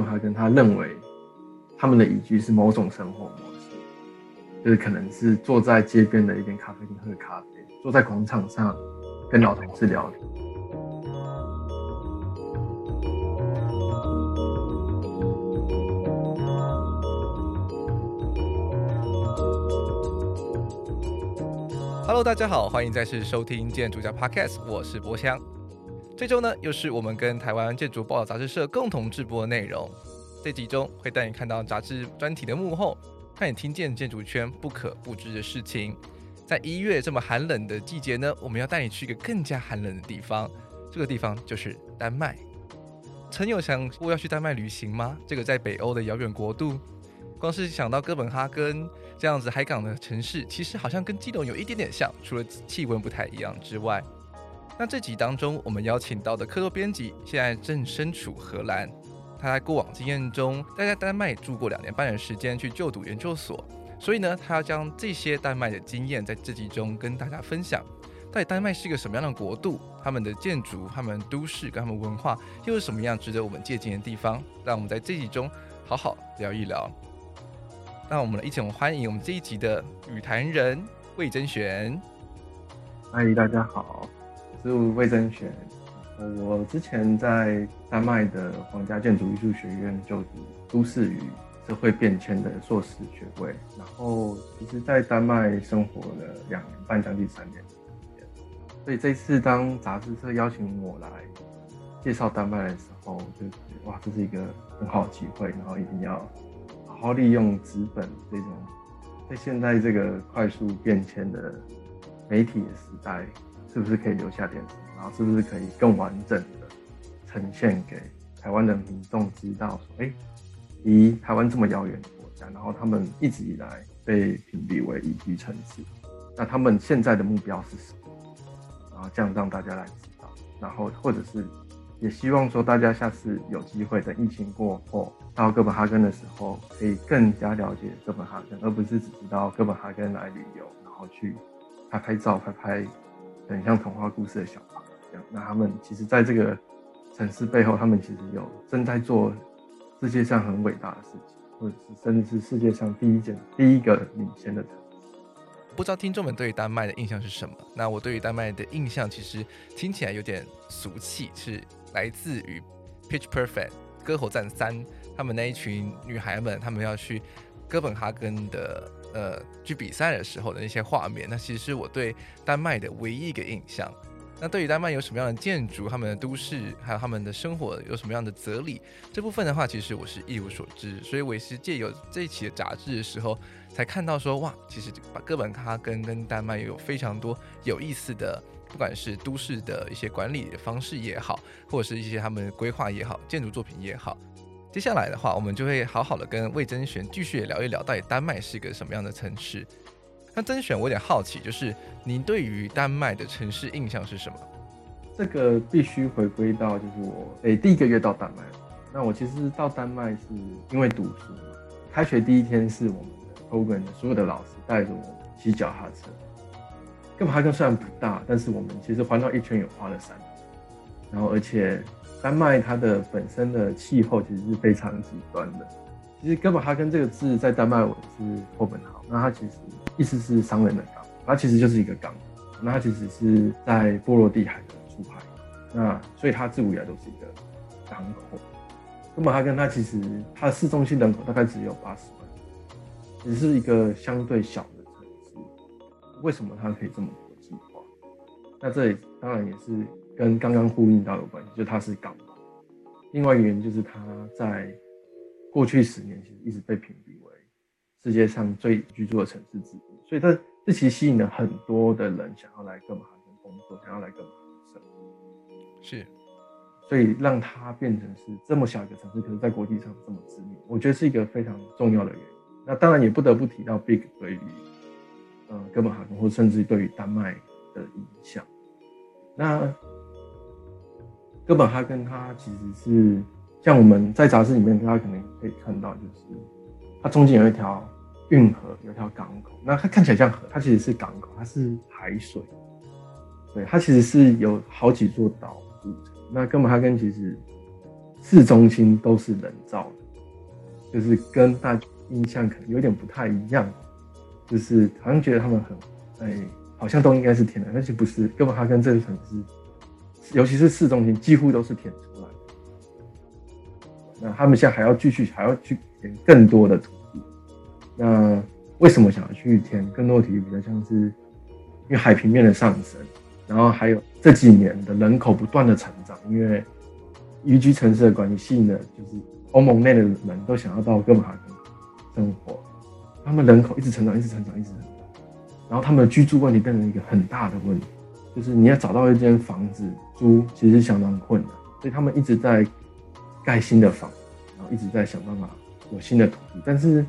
本哈根他认为他们的宜居是某种生活模式，就是可能是坐在街边的一间咖啡厅喝咖啡，坐在广场上跟老同事聊天。Hello，大家好，欢迎再次收听建筑家 Podcast，我是博香。这周呢，又是我们跟台湾建筑报道杂志社共同制播的内容。这集中会带你看到杂志专题的幕后，让你听见建筑圈不可不知的事情。在一月这么寒冷的季节呢，我们要带你去一个更加寒冷的地方，这个地方就是丹麦。曾有想过要去丹麦旅行吗？这个在北欧的遥远国度，光是想到哥本哈根这样子海港的城市，其实好像跟基隆有一点点像，除了气温不太一样之外。那这集当中，我们邀请到的客座编辑现在正身处荷兰。他在过往经验中，待在丹麦住过两年半的时间，去就读研究所。所以呢，他要将这些丹麦的经验在这集中跟大家分享。到底丹麦是一个什么样的国度？他们的建筑、他们都市跟他们文化又有什么样值得我们借鉴的地方？让我们在这集中好好聊一聊。那我们一起欢迎我们这一集的与谈人魏贞璇。嗨，大家好。是魏贞璇，我之前在丹麦的皇家建筑艺术学院就读都市与社会变迁的硕士学位，然后其实，在丹麦生活了两年半，将近三年。所以这次当杂志社邀请我来介绍丹麦的时候，就觉得哇，这是一个很好的机会，然后一定要好好利用纸本这种在现在这个快速变迁的媒体时代。是不是可以留下点什么？然后是不是可以更完整的呈现给台湾的民众知道？说，哎，离台湾这么遥远的国家，然后他们一直以来被评比为宜居城市，那他们现在的目标是什么？然后这样让大家来知道。然后或者是也希望说，大家下次有机会等疫情过后到哥本哈根的时候，可以更加了解哥本哈根，而不是只知道哥本哈根来旅游，然后去拍拍照、拍拍。很像童话故事的小孩一样，那他们其实在这个城市背后，他们其实有正在做世界上很伟大的事情，或者是甚至是世界上第一件、第一个领先的城市。不知道听众们对于丹麦的印象是什么？那我对于丹麦的印象其实听起来有点俗气，是来自于《Pitch Perfect》歌喉战三，他们那一群女孩们，他们要去哥本哈根的。呃，去比赛的时候的那些画面，那其实是我对丹麦的唯一一个印象。那对于丹麦有什么样的建筑，他们的都市，还有他们的生活有什么样的哲理，这部分的话，其实我是一无所知。所以我也是借由这一期的杂志的时候，才看到说，哇，其实把哥本哈根跟丹麦有非常多有意思的，不管是都市的一些管理的方式也好，或者是一些他们规划也好，建筑作品也好。接下来的话，我们就会好好的跟魏贞璇继续聊一聊，到底丹麦是一个什么样的城市？那贞璇，我有点好奇，就是您对于丹麦的城市印象是什么？这个必须回归到就是我诶、第一个月到丹麦。那我其实到丹麦是因为读书，开学第一天是我们的 program 的所有的老师带着我骑脚踏车。哥本哈根虽然不大，但是我们其实环绕一圈也花了三，然后而且。丹麦它的本身的气候其实是非常极端的。其实哥本哈根这个字在丹麦文是霍本豪，那它其实意思是商人的港，它其实就是一个港。那它其实是在波罗的海的出海，那所以它自古以来都是一个港口。哥本哈根它其实它的市中心人口大概只有八十万，只是一个相对小的城市。为什么它可以这么国际化？那这里当然也是。跟刚刚呼应到有关系，就是它是港口。另外一个原因就是它在过去十年其实一直被评比为世界上最居住的城市之一，所以它这其实吸引了很多的人想要来哥本哈根工作，想要来哥本哈根生活。是，所以让它变成是这么小一个城市，可是在国际上这么知名，我觉得是一个非常重要的原因。那当然也不得不提到 Big 对于呃哥本哈根，或甚至对于丹麦的影响。那哥本哈根，它其实是像我们在杂志里面，大家可能可以看到，就是它中间有一条运河，有一条港口。那它看起来像河，它其实是港口，它是海水。对，它其实是有好几座岛组成。那哥本哈根其实市中心都是人造的，就是跟大家印象可能有点不太一样，就是好像觉得他们很哎，好像都应该是天然，但是不是。哥本哈根这个城市，尤其是市中心，几乎都是填出来。那他们现在还要继续，还要去填更多的土地。那为什么想要去填更多的土地？比较像是因为海平面的上升，然后还有这几年的人口不断的成长，因为宜居城市的关系呢，就是欧盟内的人都想要到哥本哈根生活，他们人口一直成长，一直成长，一直成长，然后他们的居住问题变成一个很大的问题，就是你要找到一间房子租，其实相当困难，所以他们一直在。盖新的房，然后一直在想办法有新的土地，但是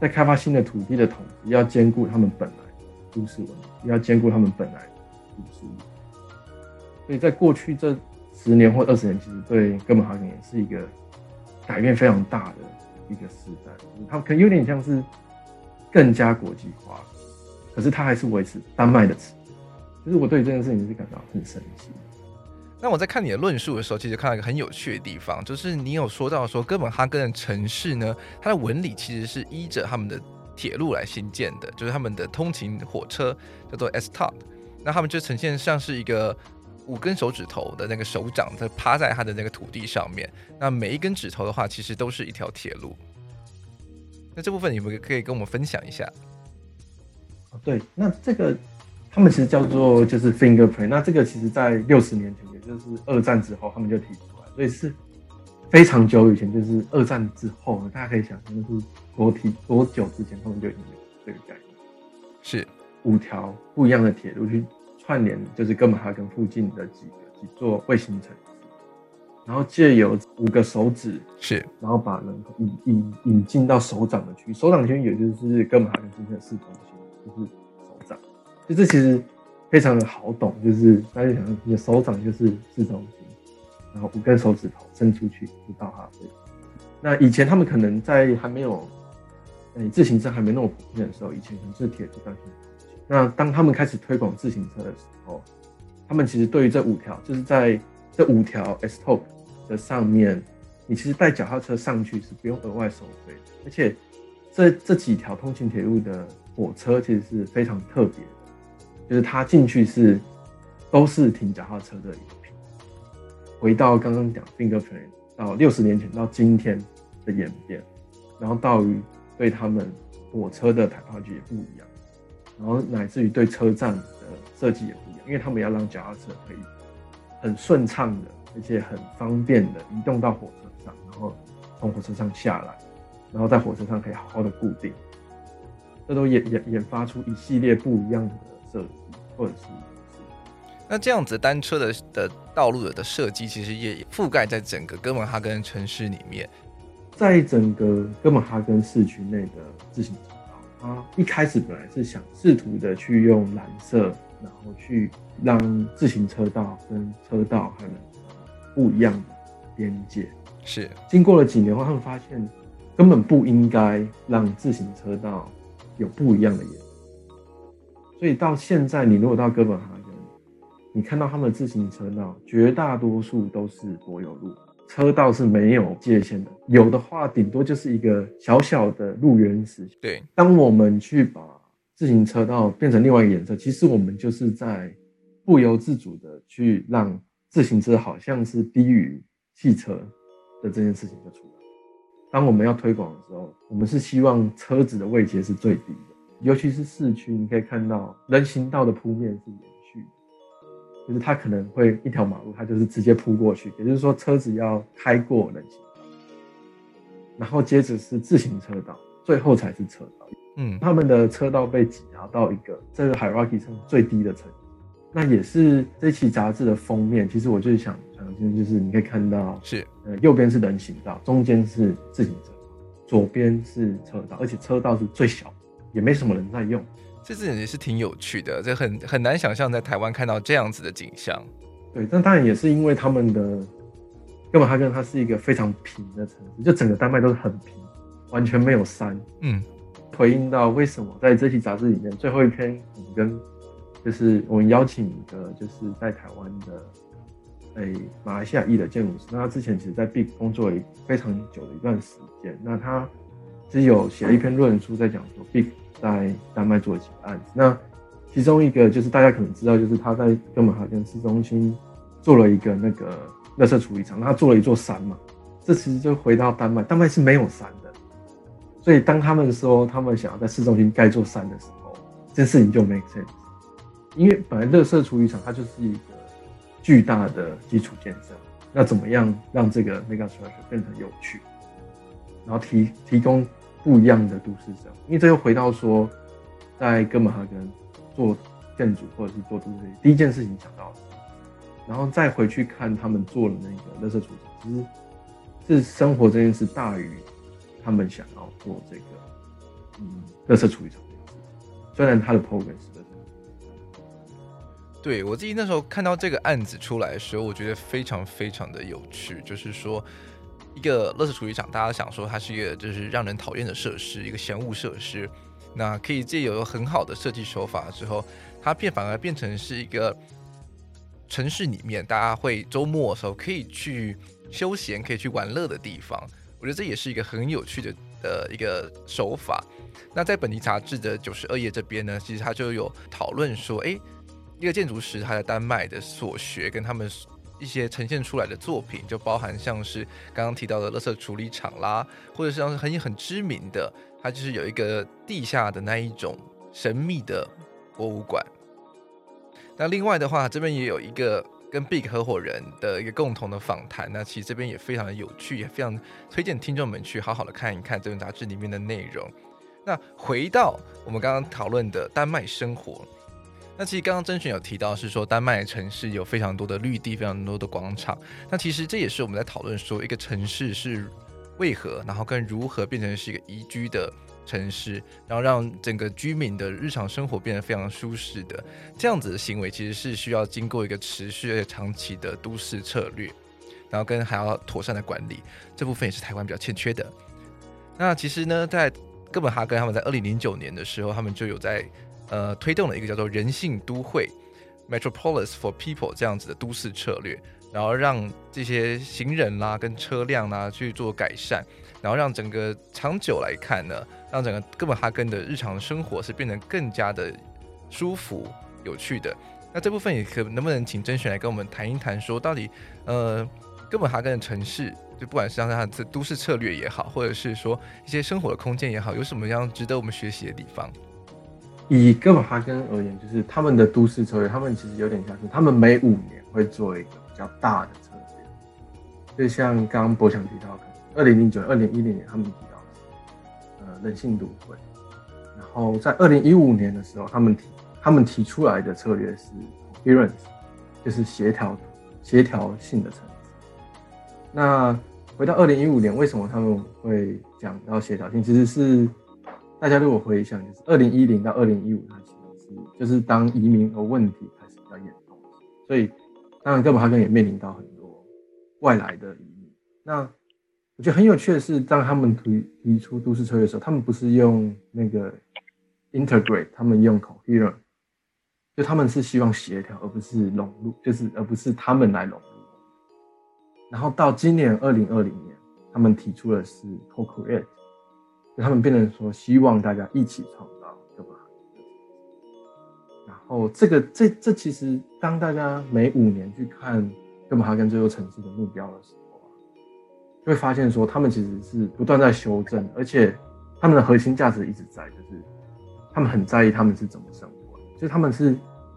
在开发新的土地的同时，要兼顾他们本来的都市文明，要兼顾他们本来的都市。所以在过去这十年或二十年，其实对哥本哈根也是一个改变非常大的一个时代。它可能有点像是更加国际化，可是它还是维持丹麦的词。其实我对这件事情是感到很神奇。那我在看你的论述的时候，其实看到一个很有趣的地方，就是你有说到说哥本哈根的城市呢，它的纹理其实是依着他们的铁路来兴建的，就是他们的通勤火车叫做 S Top，那他们就呈现像是一个五根手指头的那个手掌在趴在它的那个土地上面，那每一根指头的话，其实都是一条铁路。那这部分你们可以跟我们分享一下？对，那这个他们其实叫做就是 fingerprint，那这个其实在六十年前。也就是二战之后，他们就提出来，所以是非常久以前，就是二战之后，大家可以想象，就是多提多久之前，他们就已经有这个概念，是。五条不一样的铁路去串联，就是哥本哈根附近的几个几座卫星城，然后借由五个手指，是，然后把人口引引引进到手掌的区域，首长区域也就是哥本哈根今天的市中心，就是就这其实。非常的好懂，就是大家想，你的手掌就是市中心，然后五根手指头伸出去就到它。那以前他们可能在还没有，呃，自行车还没那么普遍的时候，以前可能是铁路干线。那当他们开始推广自行车的时候，他们其实对于这五条，就是在这五条 S top 的上面，你其实带脚踏车上去是不用额外收费，而且这这几条通勤铁路的火车其实是非常特别。就是他进去是都是停脚踏车的一个品。回到刚刚讲 fingerprint 到六十年前到今天的演变，然后到于对他们火车的 typology 也不一样，然后乃至于对车站的设计也不一样，因为他们要让脚踏车可以很顺畅的，而且很方便的移动到火车上，然后从火车上下来，然后在火车上可以好好的固定，这都演演研发出一系列不一样的。设计或者是，那这样子单车的的道路的设计，其实也覆盖在整个哥本哈根城市里面。在整个哥本哈根市区内的自行车道，它一开始本来是想试图的去用蓝色，然后去让自行车道跟车道还有不一样的边界。是经过了几年后，他们发现根本不应该让自行车道有不一样的颜色。所以到现在，你如果到哥本哈根，你看到他们的自行车道，绝大多数都是柏油路，车道是没有界限的，有的话顶多就是一个小小的路缘石。对，当我们去把自行车道变成另外一个颜色，其实我们就是在不由自主的去让自行车好像是低于汽车的这件事情就出来。当我们要推广的时候，我们是希望车子的位阶是最低的。尤其是市区，你可以看到人行道的铺面是延续的，就是它可能会一条马路，它就是直接铺过去，也就是说车子要开过人行道，然后接着是自行车道，最后才是车道。嗯，他们的车道被挤压到一个这个 hierarchy 上最低的层级。那也是这期杂志的封面。其实我就是想想，就是你可以看到是呃右边是人行道，中间是自行车道，左边是车道，而且车道是最小。也没什么人在用，这字也是挺有趣的，这很很难想象在台湾看到这样子的景象。对，但当然也是因为他们的哥本哈根，它是一个非常平的城市，就整个丹麦都是很平，完全没有山。嗯，回应到为什么在这期杂志里面最后一篇，我们跟就是我们邀请一个就是在台湾的诶马来西亚裔的建筑师。那他之前其实在 BIG 工作了非常久的一段时间。那他只有写了一篇论述，在讲说 BIG 在丹麦做了几个案子。那其中一个就是大家可能知道，就是他在哥本哈根市中心做了一个那个垃圾处理厂，他做了一座山嘛。这其实就回到丹麦，丹麦是没有山的。所以当他们说他们想要在市中心盖座山的时候，这事情就 make sense。因为本来垃圾处理厂它就是一个巨大的基础建设，那怎么样让这个 mega structure 变成有趣，然后提提供不一样的都市生活？因为这又回到说，在哥本哈根做建筑或者是做都市，第一件事情想到，然后再回去看他们做的那个垃圾处理，其实是生活这件事大于他们想要做这个嗯垃圾处理厂。虽然他的 program 是。对，我自己那时候看到这个案子出来的时候，我觉得非常非常的有趣。就是说，一个垃圾处理厂，大家想说它是一个就是让人讨厌的设施，一个嫌恶设施。那可以借由很好的设计手法之后，它变反而变成是一个城市里面大家会周末的时候可以去休闲、可以去玩乐的地方。我觉得这也是一个很有趣的呃一个手法。那在本地杂志的九十二页这边呢，其实它就有讨论说，哎。一个建筑师，他在丹麦的所学跟他们一些呈现出来的作品，就包含像是刚刚提到的垃圾处理厂啦，或者是像是很很知名的，它就是有一个地下的那一种神秘的博物馆。那另外的话，这边也有一个跟 BIG 合伙人的一个共同的访谈，那其实这边也非常的有趣，也非常推荐听众们去好好的看一看这本杂志里面的内容。那回到我们刚刚讨论的丹麦生活。那其实刚刚甄选有提到是说，丹麦城市有非常多的绿地，非常多的广场。那其实这也是我们在讨论说，一个城市是为何，然后跟如何变成是一个宜居的城市，然后让整个居民的日常生活变得非常舒适的这样子的行为，其实是需要经过一个持续而且长期的都市策略，然后跟还要妥善的管理，这部分也是台湾比较欠缺的。那其实呢，在哥本哈根，他们在二零零九年的时候，他们就有在。呃，推动了一个叫做“人性都会 ”（Metropolis for People） 这样子的都市策略，然后让这些行人啦、跟车辆啦去做改善，然后让整个长久来看呢，让整个哥本哈根的日常生活是变得更加的舒服、有趣的。那这部分也可能不能请甄选来跟我们谈一谈，说到底，呃，哥本哈根的城市，就不管是像它的都市策略也好，或者是说一些生活的空间也好，有什么样值得我们学习的地方？以哥本哈根而言，就是他们的都市策略，他们其实有点像是他们每五年会做一个比较大的策略，就像刚刚博强提到，可能二零零九、二零一零年他们提到的呃人性都会，然后在二零一五年的时候，他们提他们提出来的策略是 coherence，就是协调协调性的层次。那回到二零一五年，为什么他们会讲到协调性？其实是。大家如果回想，就是二零一零到二零一五，它其实是就是当移民和问题开始比较严重，所以当然哥本哈根也面临到很多外来的移民。那我觉得很有趣的是，当他们提提出都市策略的时候，他们不是用那个 integrate，他们用 coherent，就他们是希望协调，而不是融入，就是而不是他们来融入。然后到今年二零二零年，他们提出的是 co-create。他们变成说，希望大家一起创造哥本哈根。然后这个这这其实，当大家每五年去看哥本哈根这座城市的目标的时候啊，就会发现说，他们其实是不断在修正，而且他们的核心价值一直在，就是他们很在意他们是怎么生活，就他们是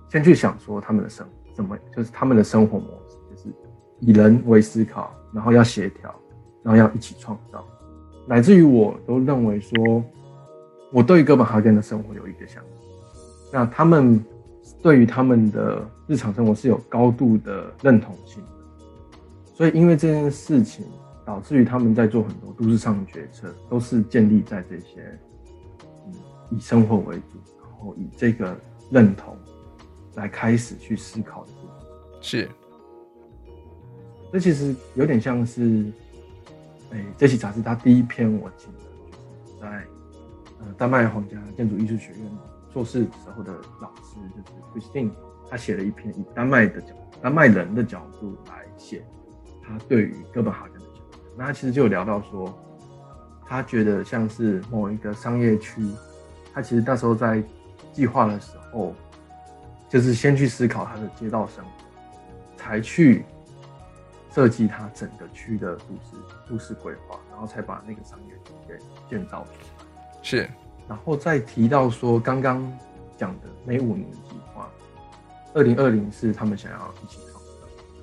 先去想说他们的生怎么，就是他们的生活模式，就是以人为思考，然后要协调，然后要一起创造。乃至于我都认为说，我对于哥本哈根的生活有一个想法，那他们对于他们的日常生活是有高度的认同性的，所以因为这件事情，导致于他们在做很多都市上的决策，都是建立在这些，嗯，以生活为主，然后以这个认同来开始去思考的部分。是，这其实有点像是。哎、这期杂志它第一篇我记得就是在呃丹麦皇家建筑艺术学院硕士时候的老师就是 Christine，他写了一篇以丹麦的角丹麦人的角度来写他对于哥本哈根的角度。那他其实就有聊到说，他觉得像是某一个商业区，他其实那时候在计划的时候，就是先去思考他的街道生活，才去设计它整个区的都市都市规划，然后才把那个商业区给建造出来。是。然后再提到说，刚刚讲的每五年计划，二零二零是他们想要一起创造。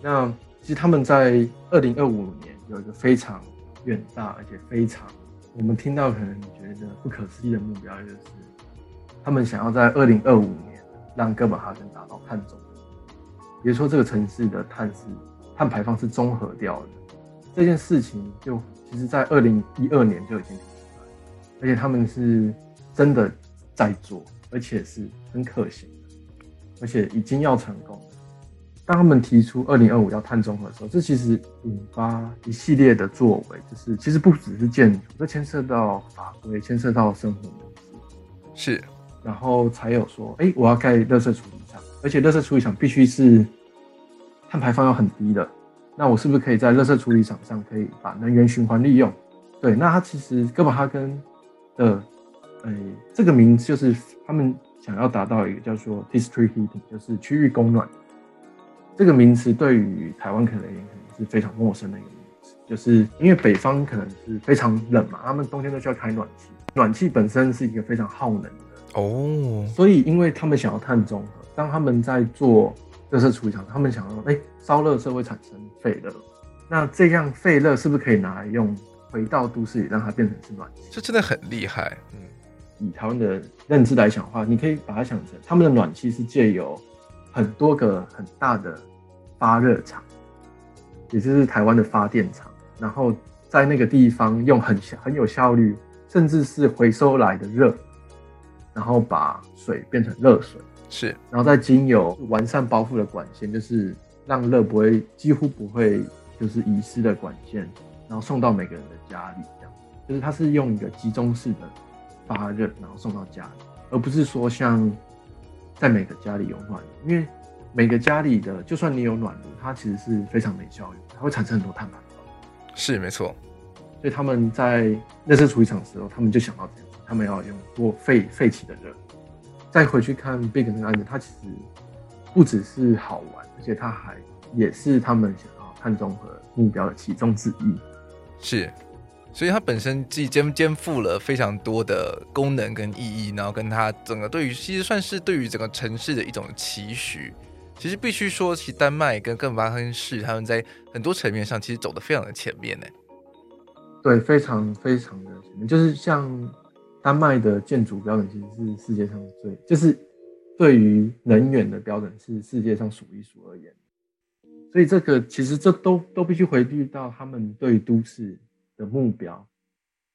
那其实他们在二零二五年有一个非常远大而且非常我们听到可能觉得不可思议的目标，就是他们想要在二零二五年让哥本哈根达到碳中和，也就是说这个城市的碳是碳排放是综合掉的。这件事情就其实在二零一二年就已经提出来，而且他们是。真的在做，而且是很可行的，而且已经要成功。当他们提出二零二五要碳中和的时候，这其实引发一系列的作为，就是其实不只是建筑，这牵涉到法规，牵涉到生活模式。是，然后才有说，哎、欸，我要盖垃圾处理厂，而且垃圾处理厂必须是碳排放要很低的。那我是不是可以在热圾处理厂上可以把能源循环利用？对，那它其实哥本哈根的。哎，这个名字就是他们想要达到一个叫做 district heating，就是区域供暖。这个名词对于台湾可能也可能是非常陌生的一个名词，就是因为北方可能是非常冷嘛，他们冬天都需要开暖气，暖气本身是一个非常耗能的哦，所以因为他们想要碳中和，当他们在做垃圾处理厂，他们想说哎烧垃圾会产生废热，那这样废热是不是可以拿来用回到都市里，让它变成是暖气？这真的很厉害，嗯。以台湾的认知来讲的话，你可以把它想成，他们的暖气是借由很多个很大的发热厂，也就是台湾的发电厂，然后在那个地方用很很有效率，甚至是回收来的热，然后把水变成热水，是，然后再经由完善包覆的管线，就是让热不会几乎不会就是遗失的管线，然后送到每个人的家里，这样，就是它是用一个集中式的。发热，然后送到家里，而不是说像在每个家里有暖炉，因为每个家里的，就算你有暖炉，它其实是非常没效率，它会产生很多碳排放。是没错，所以他们在垃圾处理厂的时候，他们就想到这样，他们要用多废废弃的热。再回去看 Big 那个案子，它其实不只是好玩，而且它还也是他们想要看中和目标的其中之一。是。所以它本身既肩肩负了非常多的功能跟意义，然后跟它整个对于其实算是对于整个城市的一种期许。其实必须说，其实丹麦跟哥本哈根市他们在很多层面上其实走得非常的前面呢。对，非常非常的前面。就是像丹麦的建筑标准，其实是世界上最，就是对于能源的标准是世界上数一数二严。所以这个其实这都都必须回避到他们对都市。的目标，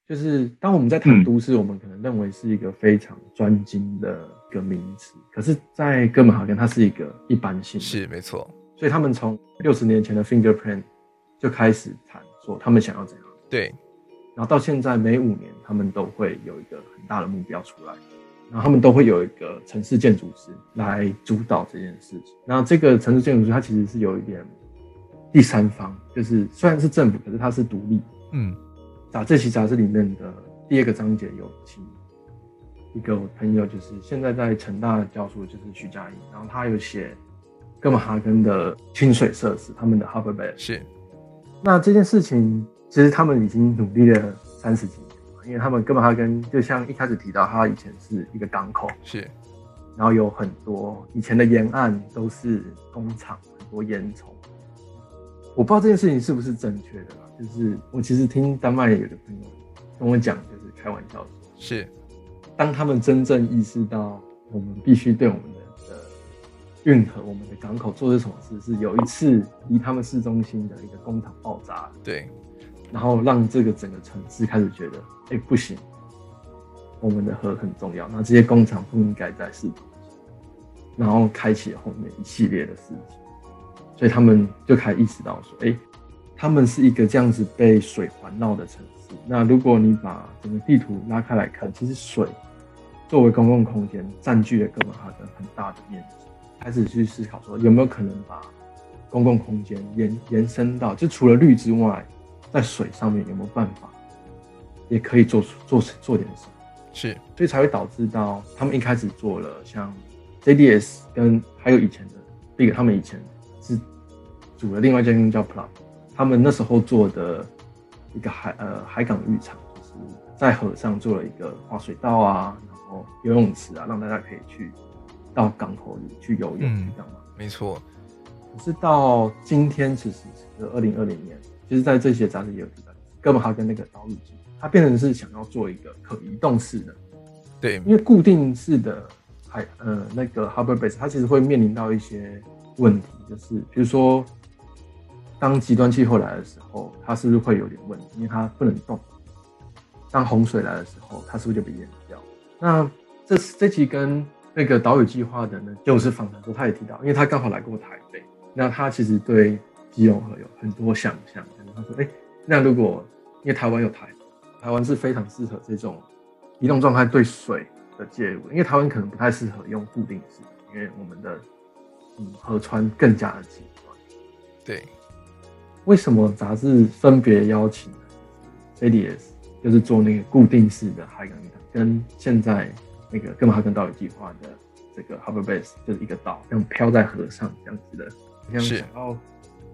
就是当我们在谈都市，我们可能认为是一个非常专精的一个名词，可是，在哥本哈根，它是一个一般性，是没错。所以他们从六十年前的 Fingerprint 就开始谈说他们想要怎样，对。然后到现在每五年，他们都会有一个很大的目标出来，然后他们都会有一个城市建筑师来主导这件事情。然后这个城市建筑师，他其实是有一点第三方，就是虽然是政府，可是他是独立。嗯，杂这期杂志里面的第二个章节有请一个朋友，就是现在在成大教书，就是徐佳莹，然后他有写哥本哈根的清水设施，他们的 Harbour Bay 是。那这件事情其实他们已经努力了三十几年了，因为他们根本哈根就像一开始提到，他以前是一个港口，是，然后有很多以前的沿岸都是工厂，很多烟囱。我不知道这件事情是不是正确的。就是我其实听丹麦有的朋友跟我讲，就是开玩笑说，是当他们真正意识到我们必须对我们的的运河、我们的港口做些什么事，是有一次离他们市中心的一个工厂爆炸，对，然后让这个整个城市开始觉得，哎、欸，不行，我们的河很重要，那这些工厂不应该在市中心，然后开启了后面一系列的事情，所以他们就开始意识到说，哎、欸。他们是一个这样子被水环绕的城市。那如果你把整个地图拉开来看，其实水作为公共空间占据了哥本哈根很大的面积，开始去思考说有没有可能把公共空间延延伸到，就除了绿之外，在水上面有没有办法，也可以做出做做点什么？是，所以才会导致到他们一开始做了像 JDS 跟还有以前的 Big，他们以前是组了另外一间公司叫 Plug，他们那时候做的一个海呃海港浴场，就是在河上做了一个滑水道啊，然后游泳池啊，让大家可以去到港口里去游泳，嗯、这样吗？没错。可是到今天，其实是二零二零年，其实在这些杂志也有提到，哥本哈根那个岛屿它变成是想要做一个可移动式的，对，因为固定式的海呃那个 Harbor Base，它其实会面临到一些问题，就是比如说当极端气候来的时候，它是不是会有点问题？因为它不能动。当洪水来的时候，它是不是就被淹掉？那这这期跟那个岛屿计划的呢，就是访谈说他也提到，因为他刚好来过台北，那他其实对基隆河有很多想象。他说：“哎、欸，那如果因为台湾有台。”台湾是非常适合这种移动状态对水的介入，因为台湾可能不太适合用固定式，因为我们的嗯河川更加的极端。对，为什么杂志分别邀请 ADS，就是做那个固定式的海港跟现在那个哥本哈根岛屿计划的这个 Harbor Base 就是一个岛，像飘在河上这样子的，这样想要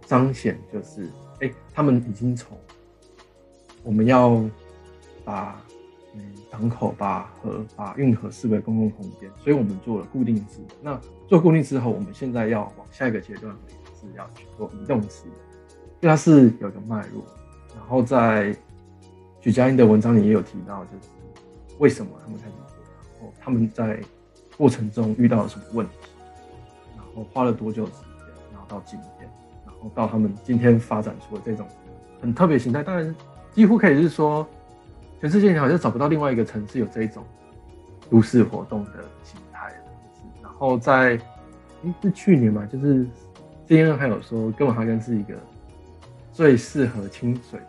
彰显就是哎、欸，他们已经从我们要。把嗯港口、把河、把运河视为公共空间，所以我们做了固定式。那做固定之后，我们现在要往下一个阶段，是要去做移动式的，因为它是有一个脉络。然后在许家印的文章里也有提到，就是为什么他们开始他们在过程中遇到了什么问题，然后花了多久时间，然后到今天，然后到他们今天发展出了这种很特别形态。当然，几乎可以是说。全世界好像找不到另外一个城市有这种都市活动的形态。然后在，欸、是去年嘛，就是 CNN 还有说，哥本哈根是一个最适合清水。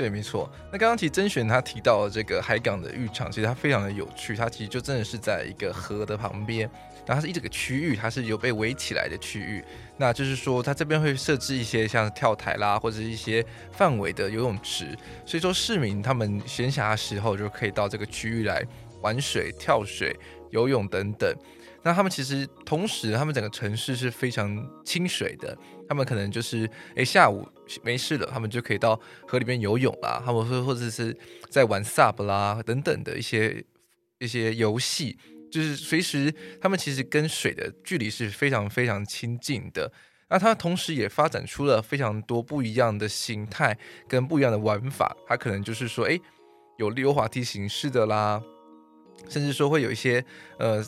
对，没错。那刚刚其实甄选他提到这个海港的浴场，其实它非常的有趣，它其实就真的是在一个河的旁边。然后它是一整个区域，它是有被围起来的区域。那就是说，它这边会设置一些像跳台啦，或者是一些范围的游泳池。所以说，市民他们闲暇的时候就可以到这个区域来玩水、跳水、游泳等等。那他们其实同时，他们整个城市是非常清水的。他们可能就是诶下午没事了，他们就可以到河里面游泳啦。他们会或者是在玩 SUP 啦等等的一些一些游戏。就是随时，他们其实跟水的距离是非常非常亲近的。那它同时也发展出了非常多不一样的形态跟不一样的玩法。它可能就是说，诶，有溜滑梯形式的啦，甚至说会有一些呃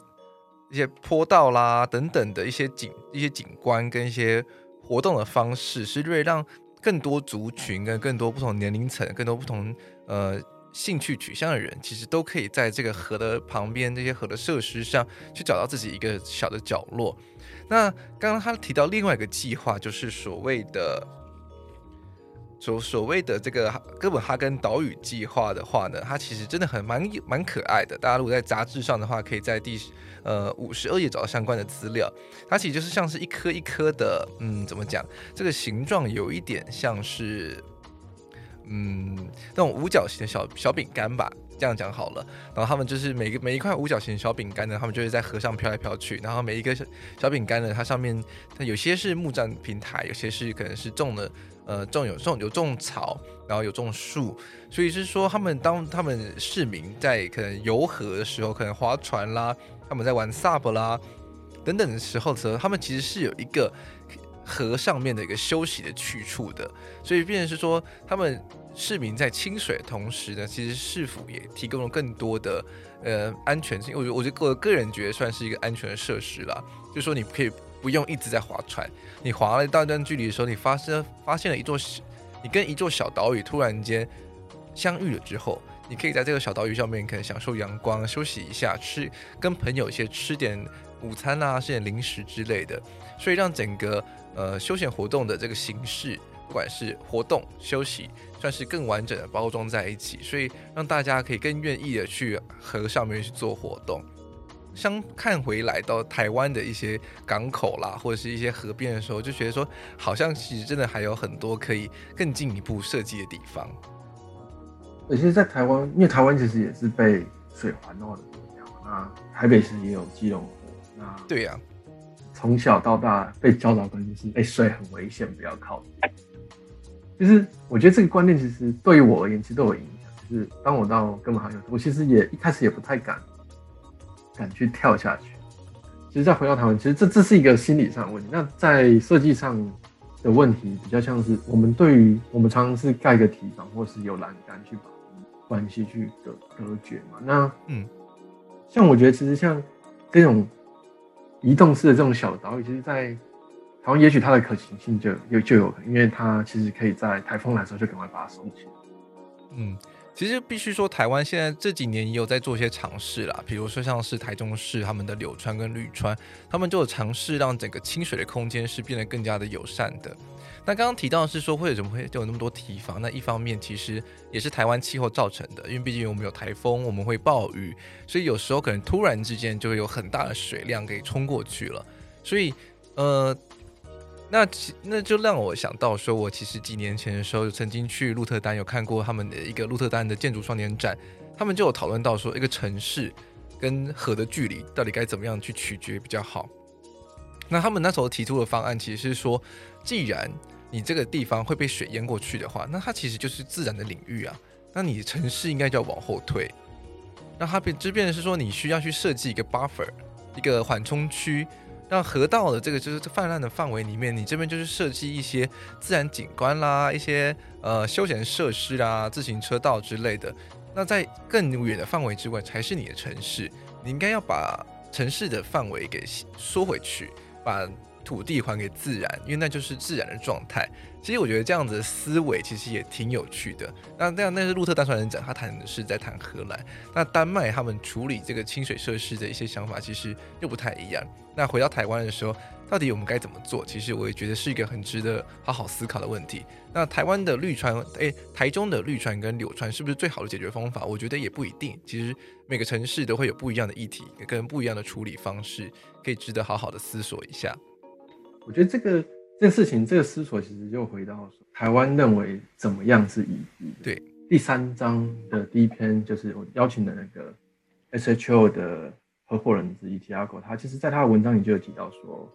一些坡道啦等等的一些景一些景观跟一些活动的方式，是为让更多族群跟更多不同年龄层、更多不同呃。兴趣取向的人，其实都可以在这个河的旁边，这些河的设施上去找到自己一个小的角落。那刚刚他提到另外一个计划，就是所谓的所所谓的这个哥本哈根岛屿计划的话呢，它其实真的很蛮蛮可爱的。大家如果在杂志上的话，可以在第呃五十二页找到相关的资料。它其实就是像是一颗一颗的，嗯，怎么讲？这个形状有一点像是。嗯，那种五角形的小小饼干吧，这样讲好了。然后他们就是每个每一块五角形小饼干呢，他们就是在河上飘来飘去。然后每一个小小饼干呢，它上面它有些是木栈平台，有些是可能是种的呃种有种有种草，然后有种树。所以是说，他们当他们市民在可能游河的时候，可能划船啦，他们在玩 SUP 啦等等的时候的时候，他们其实是有一个。河上面的一个休息的去处的，所以变成是说，他们市民在清水同时呢，其实市府也提供了更多的呃安全性。我觉我觉得我个人觉得算是一个安全的设施啦，就说你可以不用一直在划船，你划了一大段距离的时候，你发生发现了一座，你跟一座小岛屿突然间相遇了之后，你可以在这个小岛屿上面可能享受阳光，休息一下，吃跟朋友一些吃点午餐啊，吃点零食之类的，所以让整个。呃，休闲活动的这个形式，不管是活动、休息，算是更完整的包装在一起，所以让大家可以更愿意的去河上面去做活动。相看回来到台湾的一些港口啦，或者是一些河边的时候，就觉得说，好像其实真的还有很多可以更进一步设计的地方。而且在台湾，因为台湾其实也是被水环绕的国家，那台北市也有基隆河，那对呀、啊，从小到大被教导观念是，哎，水很危险，不要靠近。就是我觉得这个观念其实对于我而言，其实都有影响。就是当我到哥本哈根，我其实也一开始也不太敢。敢去跳下去，其实再回到台湾，其实这这是一个心理上的问题。那在设计上的问题，比较像是我们对于我们常常是盖个堤防，或是有栏杆去把关系去隔隔绝嘛。那嗯，像我觉得其实像这种移动式的这种小岛屿，其实在台湾也许它的可行性就有就有，因为它其实可以在台风来的时候就赶快把它收起来。嗯。其实必须说，台湾现在这几年也有在做一些尝试啦，比如说像是台中市他们的柳川跟绿川，他们就有尝试让整个清水的空间是变得更加的友善的。那刚刚提到是说，为什么会就有那么多堤防？那一方面其实也是台湾气候造成的，因为毕竟我们有台风，我们会暴雨，所以有时候可能突然之间就会有很大的水量给冲过去了，所以呃。那那就让我想到说，我其实几年前的时候曾经去鹿特丹，有看过他们的一个鹿特丹的建筑双年展，他们就有讨论到说，一个城市跟河的距离到底该怎么样去取决比较好。那他们那时候提出的方案其实是说，既然你这个地方会被水淹过去的话，那它其实就是自然的领域啊，那你城市应该就要往后退。那它变就变成是说，你需要去设计一个 buffer，一个缓冲区。让河道的这个就是泛滥的范围里面，你这边就是设计一些自然景观啦，一些呃休闲设施啦，自行车道之类的。那在更远的范围之外，才是你的城市。你应该要把城市的范围给缩回去，把土地还给自然，因为那就是自然的状态。其实我觉得这样子的思维其实也挺有趣的。那那，那是鹿特丹双年展，他谈的是在谈荷兰。那丹麦他们处理这个清水设施的一些想法，其实又不太一样。那回到台湾的时候，到底我们该怎么做？其实我也觉得是一个很值得好好思考的问题。那台湾的绿船，诶，台中的绿船跟柳川是不是最好的解决方法？我觉得也不一定。其实每个城市都会有不一样的议题，跟不一样的处理方式，可以值得好好的思索一下。我觉得这个这件事情，这个思索其实就回到说，台湾认为怎么样是宜居？对，第三章的第一篇就是我邀请的那个 SHO 的。合伙人之一 Tiago，他其实在他的文章里就有提到说，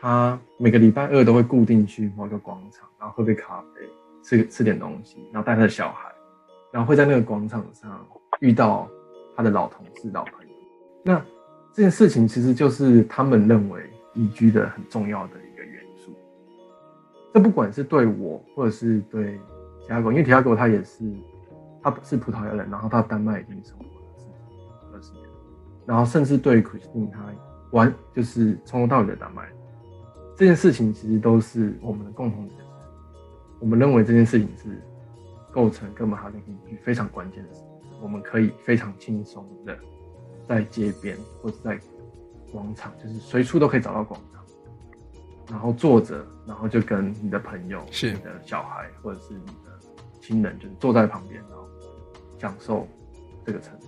他每个礼拜二都会固定去某一个广场，然后喝杯咖啡，吃吃点东西，然后带他的小孩，然后会在那个广场上遇到他的老同事、老朋友。那这件事情其实就是他们认为宜居的很重要的一个元素。这不管是对我，或者是对 Tiago，因为 Tiago 他也是，他是葡萄牙人，然后他丹麦已经生活了二十年。然后甚至对 Christine 他完就是从头到尾的打麦这件事情，其实都是我们的共同点。我们认为这件事情是构成哥本哈根宜居非常关键的事情。我们可以非常轻松的在街边或者在广场，就是随处都可以找到广场，然后坐着，然后就跟你的朋友、是你的小孩或者是你的亲人，就是坐在旁边，然后享受这个城市。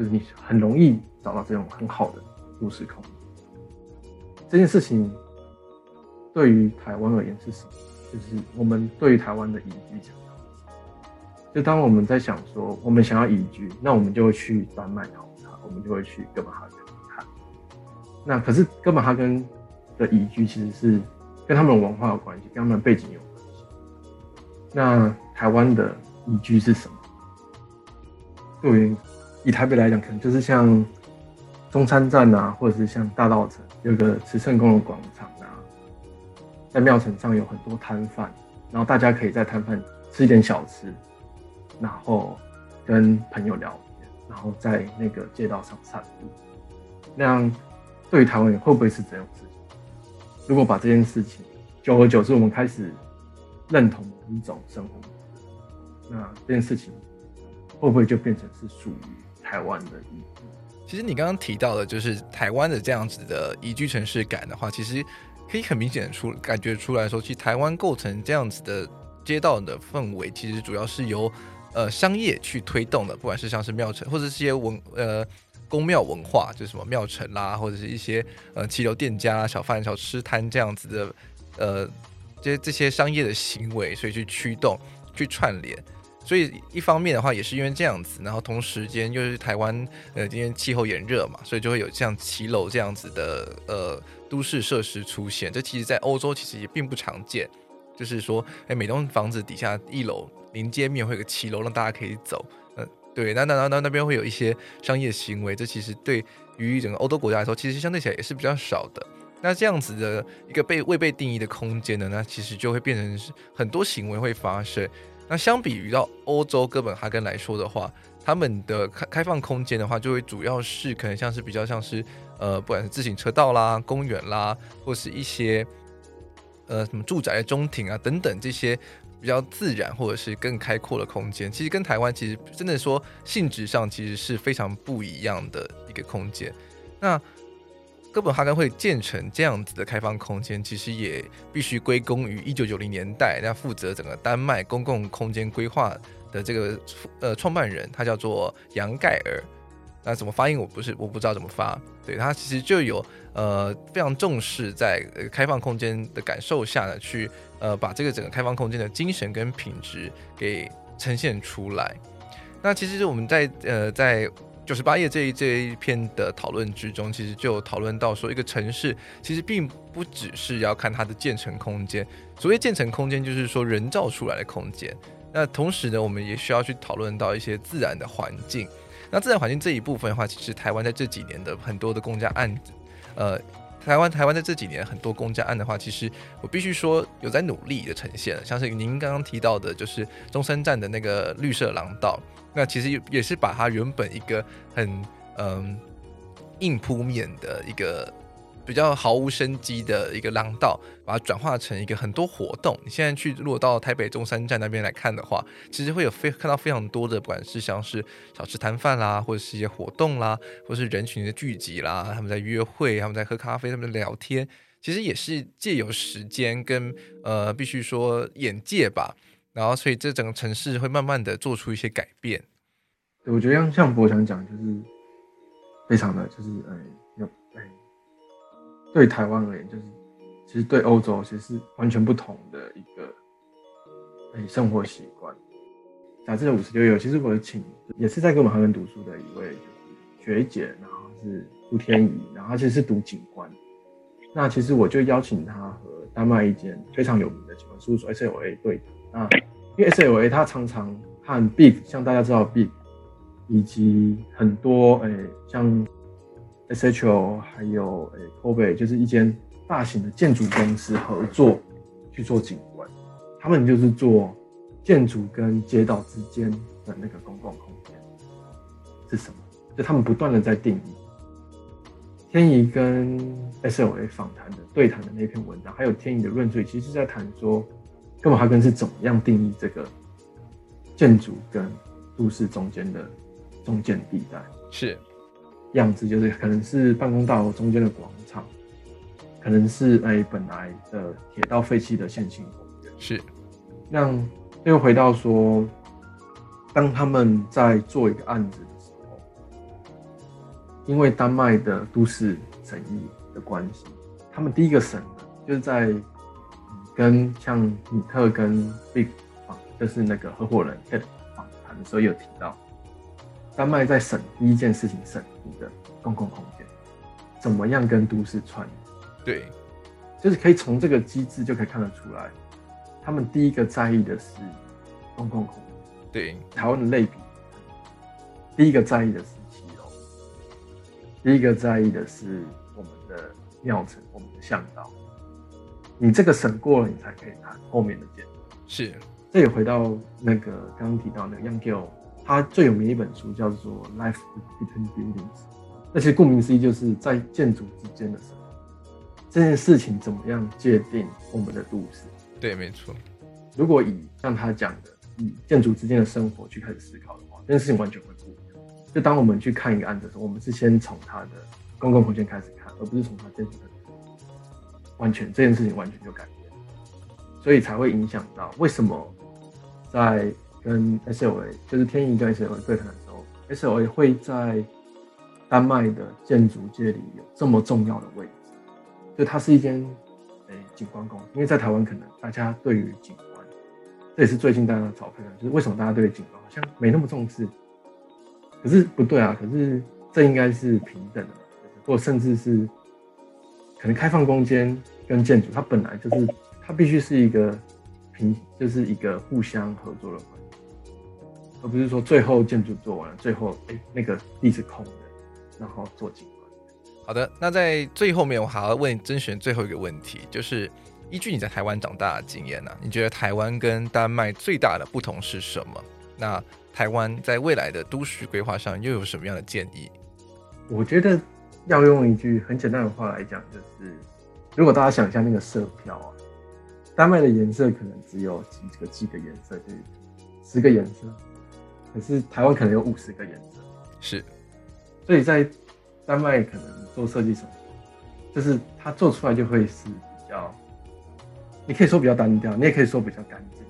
就是你很容易找到这种很好的都市空间。这件事情对于台湾而言是什么？就是我们对于台湾的宜居想法。就当我们在想说我们想要宜居，那我们就会去丹麦考察，我们就会去哥本哈根看。那可是哥本哈根的宜居其实是跟他们的文化有关系，跟他们的背景有关系。那台湾的宜居是什么？对于以台北来讲，可能就是像中山站啊，或者是像大道城有个慈圣宫的广场啊，在庙埕上有很多摊贩，然后大家可以在摊贩吃一点小吃，然后跟朋友聊天，然后在那个街道上散步。那样对于台湾人会不会是这种事情？如果把这件事情久而久之，我们开始认同一种生活，那这件事情会不会就变成是属于？台湾的宜居，其实你刚刚提到的，就是台湾的这样子的宜居城市感的话，其实可以很明显的出感觉出来说，其实台湾构成这样子的街道的氛围，其实主要是由呃商业去推动的，不管是像是庙城或者是一些文呃宫庙文化，就是什么庙城啦，或者是一些呃骑楼店家、小贩小吃摊这样子的呃这些这些商业的行为，所以去驱动去串联。所以一方面的话，也是因为这样子，然后同时间又是台湾呃今天气候炎热嘛，所以就会有像骑楼这样子的呃都市设施出现。这其实在欧洲其实也并不常见，就是说，哎，每栋房子底下一楼临街面会有个骑楼，让大家可以走。嗯、对，那那那那那边会有一些商业行为，这其实对于整个欧洲国家来说，其实相对起来也是比较少的。那这样子的一个被未被定义的空间呢，那其实就会变成是很多行为会发生。那相比于到欧洲哥本哈根来说的话，他们的开开放空间的话，就会主要是可能像是比较像是呃，不管是自行车道啦、公园啦，或是一些呃什么住宅的中庭啊等等这些比较自然或者是更开阔的空间，其实跟台湾其实真的说性质上其实是非常不一样的一个空间。那哥本哈根会建成这样子的开放空间，其实也必须归功于一九九零年代那负责整个丹麦公共空间规划的这个呃创办人，他叫做杨盖尔。那怎么发音我不是我不知道怎么发。对，他其实就有呃非常重视在开放空间的感受下呢，去呃把这个整个开放空间的精神跟品质给呈现出来。那其实我们在呃在。九十八页这一这一篇的讨论之中，其实就讨论到说，一个城市其实并不只是要看它的建成空间。所谓建成空间，就是说人造出来的空间。那同时呢，我们也需要去讨论到一些自然的环境。那自然环境这一部分的话，其实台湾在这几年的很多的公家案子，呃，台湾台湾在这几年很多公家案的话，其实我必须说有在努力的呈现了。像是您刚刚提到的，就是中山站的那个绿色廊道。那其实也也是把它原本一个很嗯硬铺面的一个比较毫无生机的一个廊道，把它转化成一个很多活动。你现在去如果到台北中山站那边来看的话，其实会有非看到非常多的，不管是像是小吃摊贩啦，或者是一些活动啦，或是人群的聚集啦，他们在约会，他们在喝咖啡，他们在聊天，其实也是借由时间跟呃必须说眼界吧。然后，所以这整个城市会慢慢的做出一些改变。我觉得像像博强讲，就是非常的，就是哎，有哎，对台湾而言，就是其实对欧洲其实是完全不同的一个哎生活习惯。杂志的五十六页，其实我请也是在哥本哈根读书的一位就是学姐，然后是朱天怡，然后她其实是读景观。那其实我就邀请他和丹麦一间非常有名的景观事务所 SLA 对谈。啊，因为 SLA 它常常和 Big，像大家知道 Big，以及很多诶、像 SHO，还有诶 Kobe，就是一间大型的建筑公司合作去做景观，他们就是做建筑跟街道之间的那个公共空间是什么？就他们不断的在定义。天怡跟 SLA 访谈的对谈的那篇文章，还有天怡的论述，其实是在谈说。哥本哈根是怎么样定义这个建筑跟都市中间的中间地带？是样子，就是可能是办公大楼中间的广场，可能是哎、欸、本来的铁道废弃的线性公园。是，那又回到说，当他们在做一个案子的时候，因为丹麦的都市审议的关系，他们第一个审的就是在。跟像米特跟 Big 啊，就是那个合伙人 Ted 访谈的时候有提到，丹麦在审第一件事情审你的公共空间，怎么样跟都市串？对，就是可以从这个机制就可以看得出来，他们第一个在意的是公共空间。对，台湾的类比，第一个在意的是骑楼，第一个在意的是我们的庙城，我们的巷道。你这个审过了，你才可以谈后面的建筑。是，这也回到那个刚刚提到那个 young gil 他最有名的一本书叫做《Life Between Buildings》。那其实顾名思义，就是在建筑之间的生活。这件事情怎么样界定我们的都市？对，没错。如果以像他讲的，以建筑之间的生活去开始思考的话，这件事情完全会不一样。就当我们去看一个案子的时候，我们是先从他的公共空间开始看，而不是从他建筑的。完全这件事情完全就改变，所以才会影响到为什么在跟 SLA 就是天颐跟 SLA 对谈的时候，SLA 会在丹麦的建筑界里有这么重要的位置，就它是一间诶景观公司，因为在台湾可能大家对于景观，这也是最近大家的讨论，就是为什么大家对景观好像没那么重视，可是不对啊，可是这应该是平等的，或甚至是。可能开放空间跟建筑，它本来就是，它必须是一个平，就是一个互相合作的关系，而不是说最后建筑做完了，最后哎、欸、那个地是空的，然后做景观。好的，那在最后面我还要问甄选最后一个问题，就是依据你在台湾长大的经验呢、啊，你觉得台湾跟丹麦最大的不同是什么？那台湾在未来的都市规划上又有什么样的建议？我觉得。要用一句很简单的话来讲，就是如果大家想一下那个色票啊，丹麦的颜色可能只有几个几个颜色，就是十个颜色，可是台湾可能有五十个颜色，是，所以在丹麦可能做设计什么，就是它做出来就会是比较，你可以说比较单调，你也可以说比较干净，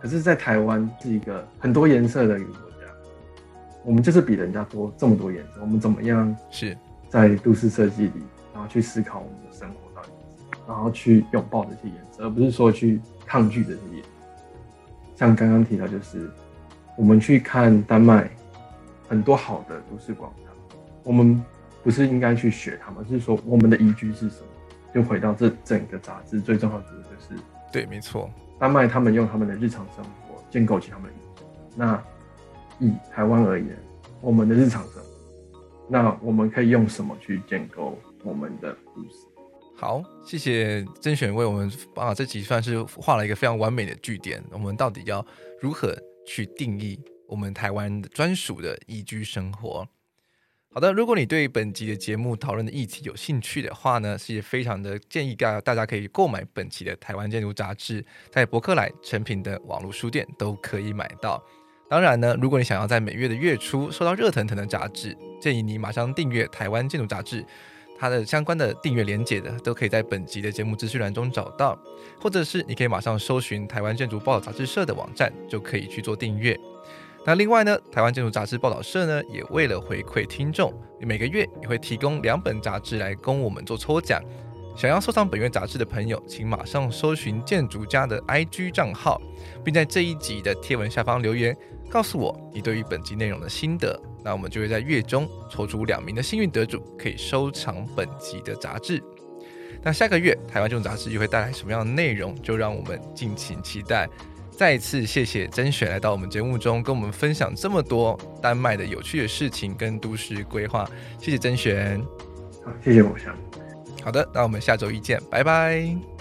可是，在台湾是一个很多颜色的一个国家，我们就是比人家多这么多颜色，我们怎么样是？在都市设计里，然后去思考我们的生活到底是什么，然后去拥抱这些颜色，而不是说去抗拒这些颜色。像刚刚提到，就是我们去看丹麦很多好的都市广场，我们不是应该去学他们，是说我们的依据是什么？就回到这整个杂志最重要的就是，对，没错，丹麦他们用他们的日常生活建构起他们的。那以台湾而言，我们的日常生活。那我们可以用什么去建构我们的故事？好，谢谢甄选为我们把这集算是画了一个非常完美的句点。我们到底要如何去定义我们台湾专属的宜居生活？好的，如果你对本集的节目讨论的议题有兴趣的话呢，是非常的建议大大家可以购买本期的台湾建筑杂志，在博客来、诚品的网络书店都可以买到。当然呢，如果你想要在每月的月初收到热腾腾的杂志，建议你马上订阅《台湾建筑杂志》，它的相关的订阅连接的都可以在本集的节目资讯栏中找到，或者是你可以马上搜寻台湾建筑报道杂志社的网站，就可以去做订阅。那另外呢，台湾建筑杂志报道社呢，也为了回馈听众，每个月也会提供两本杂志来供我们做抽奖。想要收藏本月杂志的朋友，请马上搜寻建筑家的 IG 账号，并在这一集的贴文下方留言。告诉我你对于本集内容的心得，那我们就会在月中抽出两名的幸运得主，可以收藏本集的杂志。那下个月台湾这种杂志又会带来什么样的内容？就让我们敬请期待。再一次谢谢甄选来到我们节目中，跟我们分享这么多丹麦的有趣的事情跟都市规划。谢谢甄选，好，谢谢博翔。好的，那我们下周一见，拜拜。